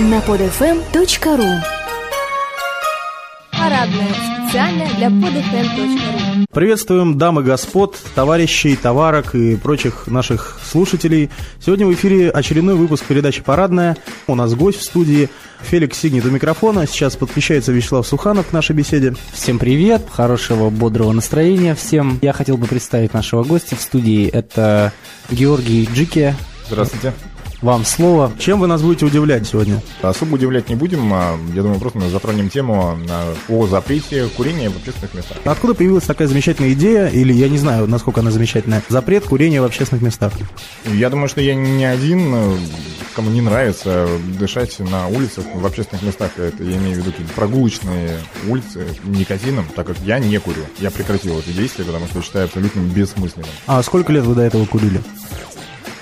на podfm.ru Парадная специально для podfm.ru Приветствуем дам и господ, товарищей, товарок и прочих наших слушателей. Сегодня в эфире очередной выпуск передачи «Парадная». У нас гость в студии Феликс Сигнит у микрофона. Сейчас подключается Вячеслав Суханов к нашей беседе. Всем привет, хорошего, бодрого настроения всем. Я хотел бы представить нашего гостя в студии. Это Георгий Джики. Здравствуйте. Вам слово. Чем вы нас будете удивлять сегодня? Особо удивлять не будем. а, Я думаю, просто мы затронем тему а, о запрете курения в общественных местах. Откуда появилась такая замечательная идея, или я не знаю, насколько она замечательная, запрет курения в общественных местах? Я думаю, что я не один, э, кому не нравится дышать на улицах, в общественных местах. Это я имею в виду какие-то прогулочные улицы никотином, так как я не курю. Я прекратил это действие, потому что считаю абсолютно бессмысленным. А сколько лет вы до этого курили?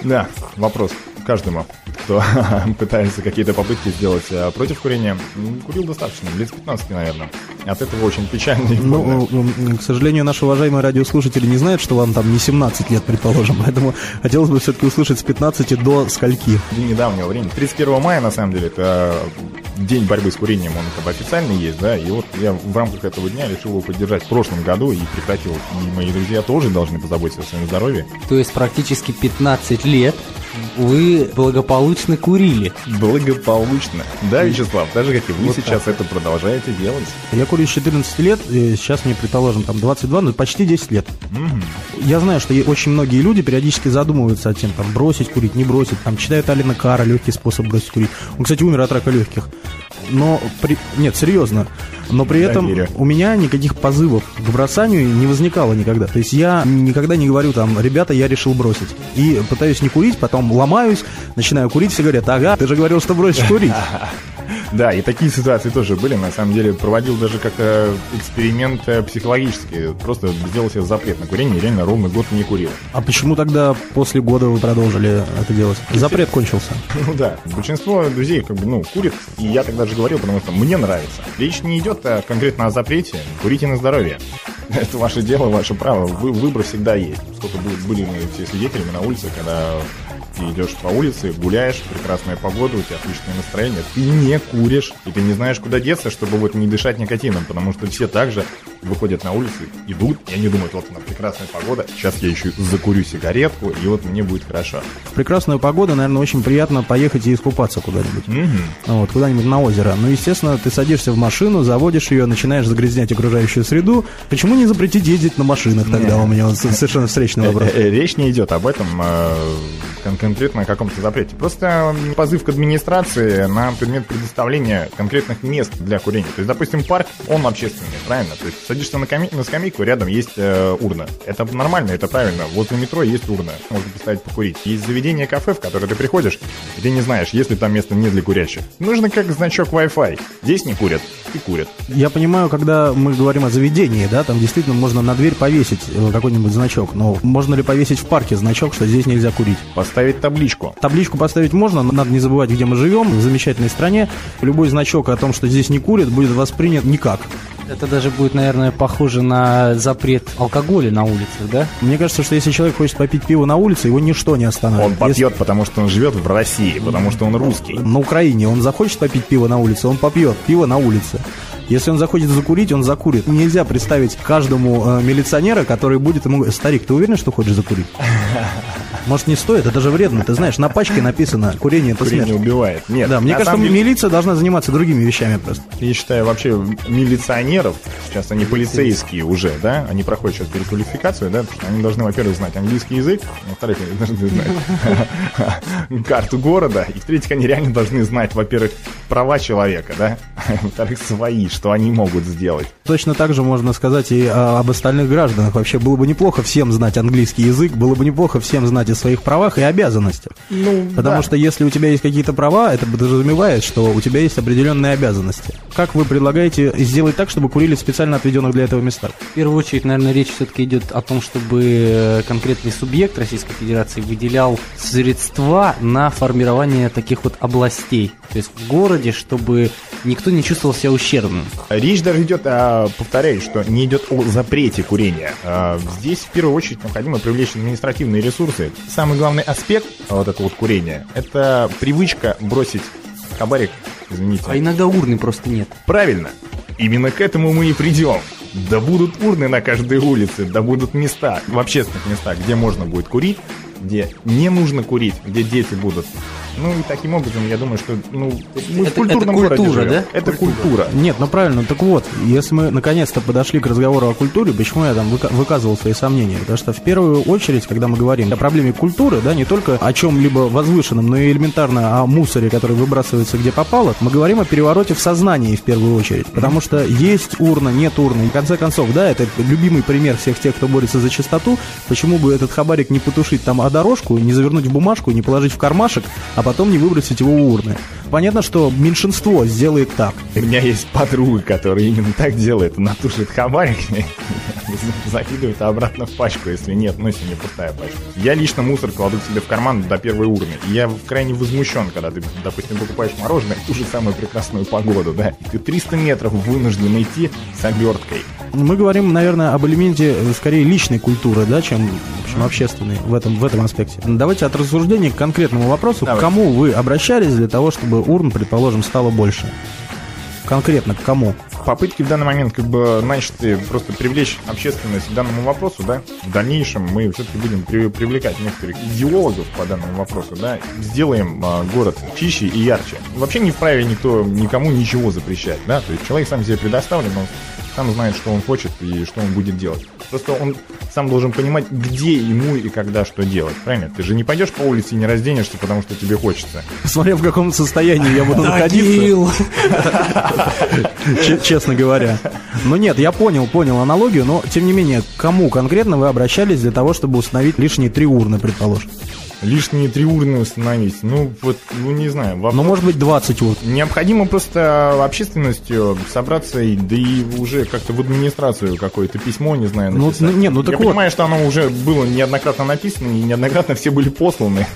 Да, вопрос каждому, кто пытается какие-то попытки сделать а, против курения. М, Курил достаточно, лет с 15, наверное. От этого очень печально. Ну, м, к сожалению, наши уважаемые радиослушатели не знают, что вам там не 17 лет, предположим, поэтому хотелось бы все-таки услышать с 15 до скольки. День недавнего времени. 31 мая, на самом деле, это день борьбы с курением, он как бы официально есть, да, и вот я в рамках этого дня решил его поддержать в прошлом году и прекратил. И мои друзья тоже должны позаботиться о своем здоровье. То есть практически 15 лет вы благополучно курили. Благополучно. Да, Вячеслав, даже как и вы сейчас это продолжаете делать. Я курю с 14 лет, и сейчас мне, предположим, там 22, ну почти 10 лет. Я знаю, что очень многие люди периодически задумываются о тем, там, бросить курить, не бросить, там, читают Алина Кара, легкий способ бросить курить. Он, кстати, умер от рака легких. Но, при... нет, серьезно, но при этом у меня никаких позывов к бросанию не возникало никогда. То есть я никогда не говорю там, ребята, я решил бросить. И пытаюсь не курить, потом ломаюсь, начинаю курить, все говорят, ага, ты же говорил, что бросишь курить. Да, и такие ситуации тоже были. На самом деле проводил даже как-то эксперимент э, психологический. Просто сделал себе запрет на курение реально ровно год не курил. А почему тогда после года вы продолжили это делать? Запрет кончился. Ну да, большинство друзей как бы, ну, курит, и я тогда же говорил, потому что мне нравится. Речь не идет а, конкретно о запрете, курите на здоровье. Это ваше дело, ваше право, Вы- выбор всегда есть. Сколько были мы все свидетелями на улице, когда ты идешь по улице, гуляешь, прекрасная погода, у тебя отличное настроение, ты не куришь, и ты не знаешь, куда деться, чтобы вот не дышать никотином, потому что все также выходят на улицу, идут, и они думают, вот она прекрасная погода, сейчас я еще закурю сигаретку, и вот мне будет хорошо. В прекрасную погоду, наверное, очень приятно поехать и искупаться куда-нибудь. Мгм. Вот, куда-нибудь на озеро. Ну, естественно, ты садишься в машину, заводишь ее, начинаешь загрязнять окружающую среду. Почему не запретить ездить на машинах тогда? У меня совершенно встречный вопрос. Э, э, Речь не идет об этом э, кон- конкретно о каком-то запрете. Просто позыв к администрации на предмет предоставления конкретных мест для курения. То есть, допустим, парк, он общественный, правильно? То есть садишься на, коми- на скамейку, рядом есть э, урна. Это нормально, это правильно. Возле метро есть урна, можно поставить покурить. Есть заведение кафе, в которое ты приходишь, и ты не знаешь, есть ли там место не для курящих. Нужно как значок Wi-Fi. Здесь не курят, и курят. Я понимаю, когда мы говорим о заведении, да, там действительно можно на дверь повесить э, какой-нибудь значок. Но можно ли повесить в парке значок, что здесь нельзя курить? Поставить табличку. Табличку поставить можно, но надо не забывать, где мы живем, в замечательной стране. Любой значок о том, что здесь не курят, будет воспринят никак. Это даже будет, наверное, похоже на запрет алкоголя на улицах, да? Мне кажется, что если человек хочет попить пиво на улице, его ничто не остановит. Он Если- попьет, потому что он живет в России, потому что он русский. на Украине он захочет попить пиво на улице, он попьет пиво на улице. Если он захочет закурить, он закурит. Нельзя представить каждому э, милиционера, который будет ему говорить, старик, ты уверен, что хочешь закурить? Может, не стоит? Это же вредно. Ты знаешь, на пачке написано «курение – это Курение смерть». убивает. Нет, Да, мне кажется, деле, милиция должна заниматься другими вещами просто. я считаю, вообще милиционеров, сейчас они полицейские уже, да, они проходят сейчас переквалификацию, да, потому что они должны, во-первых, знать английский язык, во-вторых, они должны знать карту города, и в-третьих, они реально должны знать, во-первых, права человека, да, во-вторых, свои, что они могут сделать. Точно так же можно сказать и а, об остальных гражданах. Вообще было бы неплохо всем знать английский язык, было бы неплохо всем знать о своих правах и обязанностях. Ну, Потому да. что если у тебя есть какие-то права, это подразумевает, что у тебя есть определенные обязанности. Как вы предлагаете сделать так, чтобы курили в специально отведенных для этого местах? В первую очередь, наверное, речь все-таки идет о том, чтобы э, конкретный субъект Российской Федерации выделял средства на формирование таких вот областей. То есть в городе, чтобы никто не чувствовал себя ущербным. Речь даже идет, о, повторяю, что не идет о запрете курения. А, Здесь в первую очередь необходимо привлечь административные ресурсы. Самый главный аспект вот этого вот курения – это привычка бросить хабарик извините. А иногда урны просто нет. Правильно. Именно к этому мы и придем. Да будут урны на каждой улице, да будут места, в общественных местах, где можно будет курить, где не нужно курить, где дети будут. Ну и таким образом, я думаю, что ну, мы Это- в культурном это городе культура, живем. да? Это культура. Нет, ну правильно, так вот, если мы наконец-то подошли к разговору о культуре, почему я там выка- выказывал свои сомнения? Потому что в первую очередь, когда мы говорим о проблеме культуры, да, не только о чем-либо возвышенном, но и элементарно о мусоре, который выбрасывается где попало, мы говорим о перевороте в сознании в первую очередь. Потому что есть урна, нет урны. И в конце концов, да, это любимый пример всех тех, кто борется за чистоту. Почему бы этот хабарик не потушить там о дорожку, не завернуть в бумажку, не положить в кармашек, а потом не выбросить его в урны? Понятно, что меньшинство сделает так. У меня есть подруга, которая именно так делает. Она тушит хабарик, закидывает обратно в пачку, если нет, ну если не пустая пачка. Я лично мусор кладу себе в карман до первой урны. И Я крайне возмущен, когда ты, допустим, покупаешь мороженое в ту же самую прекрасную погоду, да, и ты 300 метров вынужден идти с оберткой. Мы говорим, наверное, об элементе э, скорее личной культуры, да, чем общем, общественной в этом, в этом аспекте. Давайте от рассуждения к конкретному вопросу. Давай. К кому вы обращались для того, чтобы урн, предположим, стало больше? Конкретно к кому? Попытки в данный момент как бы начаты просто привлечь общественность к данному вопросу, да, в дальнейшем мы все-таки будем при- привлекать некоторых идеологов по данному вопросу, да, сделаем а, город чище и ярче. Вообще не вправе никто никому ничего запрещать, да, то есть человек сам себе предоставлен, он сам знает, что он хочет и что он будет делать. Просто он сам должен понимать, где ему и когда что делать, правильно? Ты же не пойдешь по улице и не разденешься, потому что тебе хочется. Смотря в каком состоянии я буду находиться, че- честно говоря. Ну нет, я понял, понял аналогию, но тем не менее, к кому конкретно вы обращались для того, чтобы установить лишние три урны, предположим? Лишние три урны установить, ну вот, ну не знаю, вопрос Ну, может быть, 20 урн. Необходимо просто общественностью собраться и да и уже как-то в администрацию какое-то письмо, не знаю, Ну, написать. ну, не, ну так Я вот. понимаю, что оно уже было неоднократно написано, и неоднократно все были посланы.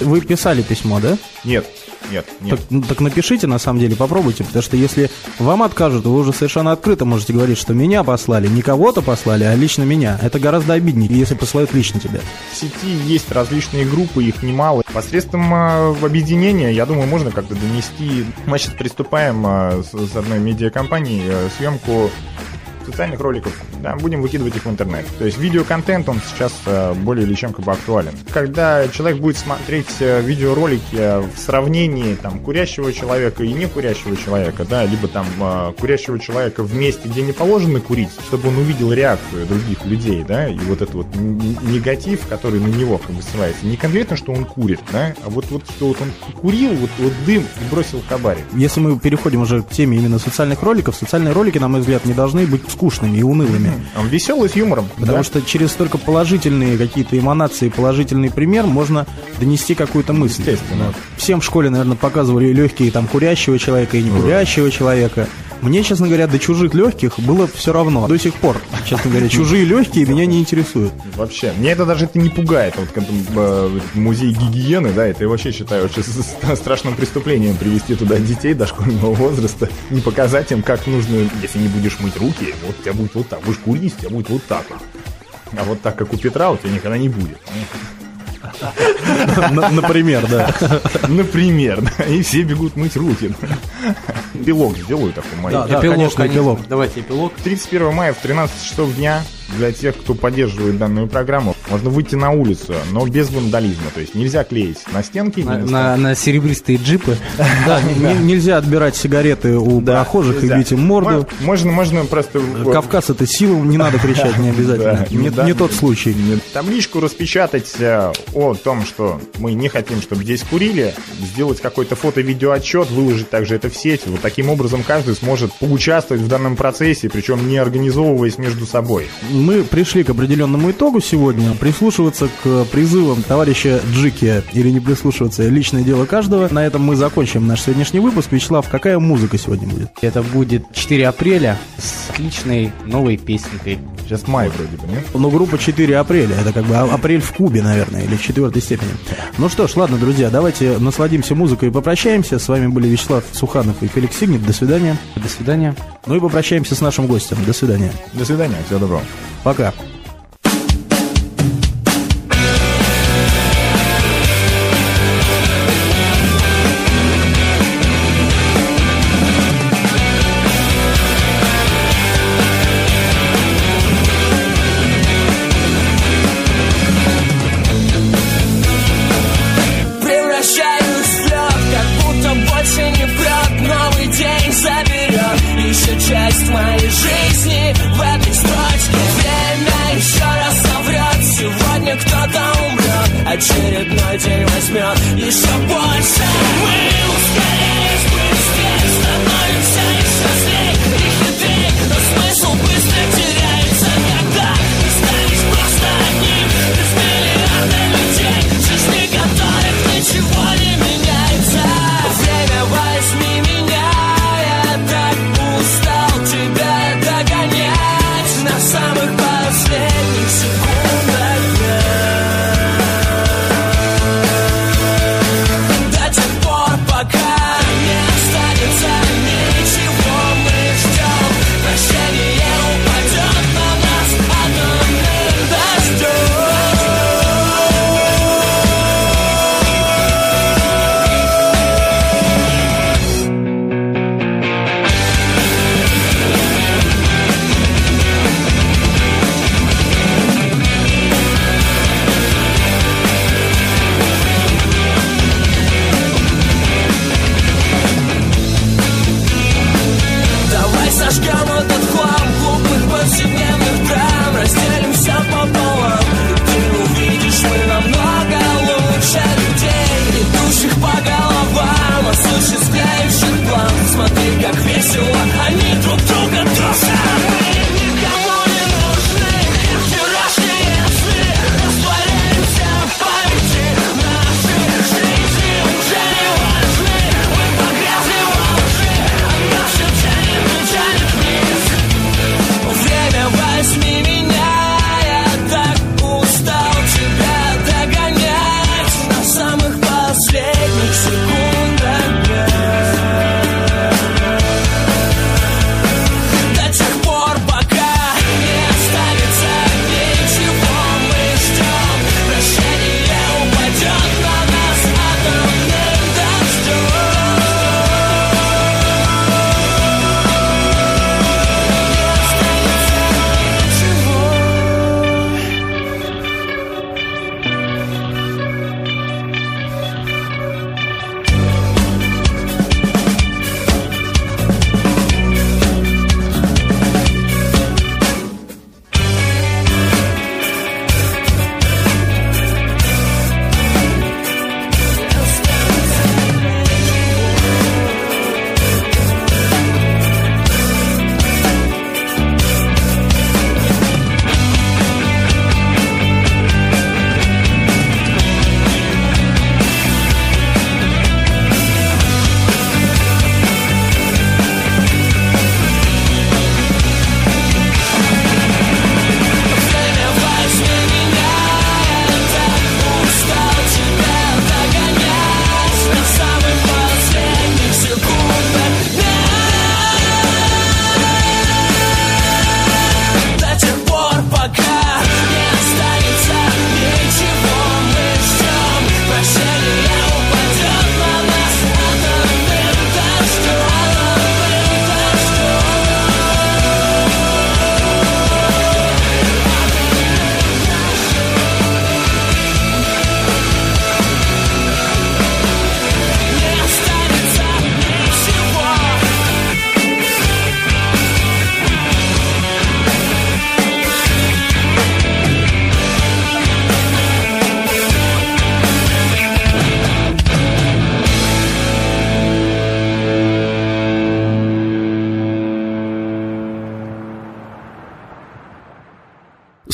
Вы писали письмо, да? Нет, нет, нет. Так, ну, так напишите, на самом деле, попробуйте, потому что если вам откажут, вы уже совершенно открыто можете говорить, что меня послали, не кого-то послали, а лично меня. Это гораздо обиднее, если посылают лично тебя. В сети есть различные группы, их немало. Посредством а, объединения, я думаю, можно как-то донести. Мы сейчас приступаем а, с, одной медиакомпанией а, съемку социальных роликов. Да, будем выкидывать их в интернет. То есть видеоконтент, он сейчас а, более или чем как бы актуален. Когда человек будет смотреть а, видеоролики а, в сравнении там курящего человека и не курящего человека, да, либо там курящего человека в месте, где не положено курить, чтобы он увидел реакцию других людей, да, и вот этот вот негатив, который на него как бы ссылается. Не конкретно, что он курит, да, а вот, вот что вот он курил, вот, вот дым и бросил хабарик. Если мы переходим уже к теме именно социальных роликов, социальные ролики, на мой взгляд, не должны быть скучными и унылыми. Он веселый с юмором. Потому да. что через только положительные какие-то эманации, положительный пример можно донести какую-то мысль. Естественно. Всем в школе, наверное, показывали легкие там курящего человека и не курящего человека. Мне, честно говоря, до чужих легких было все равно. До сих пор, честно говоря, чужие легкие меня не интересуют. Вообще, меня это даже это не пугает. Вот э, музей гигиены, да, это я вообще считаю очень страшным преступлением привести туда детей дошкольного возраста, не показать им, как нужно, если не будешь мыть руки, вот у тебя будет вот так, будешь курить, у тебя будет вот так. А вот так, как у Петра, у тебя никогда не будет. Например, да. Например, да, и все бегут мыть руки. Эпилог сделаю такой маленький. Да, конечно, эпилог. Давайте эпилог. 31 мая в 13 часов дня для тех, кто поддерживает данную программу, можно выйти на улицу, но без вандализма. То есть нельзя клеить на стенки. На, на- на серебристые джипы. Да, не- не- нельзя отбирать сигареты у прохожих и бить им морду. Мо- Можно, можно просто... Кавказ это сила, не надо кричать, не обязательно. Не тот случай. Табличку распечатать э, о том, что мы не хотим, чтобы здесь курили, сделать какой-то фото-видеоотчет, выложить также это в сеть. Вот таким образом каждый сможет поучаствовать в данном процессе, причем не организовываясь между собой. Мы пришли к определенному итогу сегодня. Прислушиваться к призывам товарища Джики или не прислушиваться – личное дело каждого. На этом мы закончим наш сегодняшний выпуск. Вячеслав, какая музыка сегодня будет? Это будет 4 апреля с отличной новой песенкой. Сейчас май вроде бы, нет? Ну, группа 4 апреля. Это как бы а- апрель в Кубе, наверное, или в четвертой степени. Ну что ж, ладно, друзья, давайте насладимся музыкой и попрощаемся. С вами были Вячеслав Суханов и Феликс Сигнет. До свидания. До свидания. Ну и попрощаемся с нашим гостем. До свидания. До свидания, всего доброго. Пока. кто-то умрет а Очередной день возьмет. Еще больше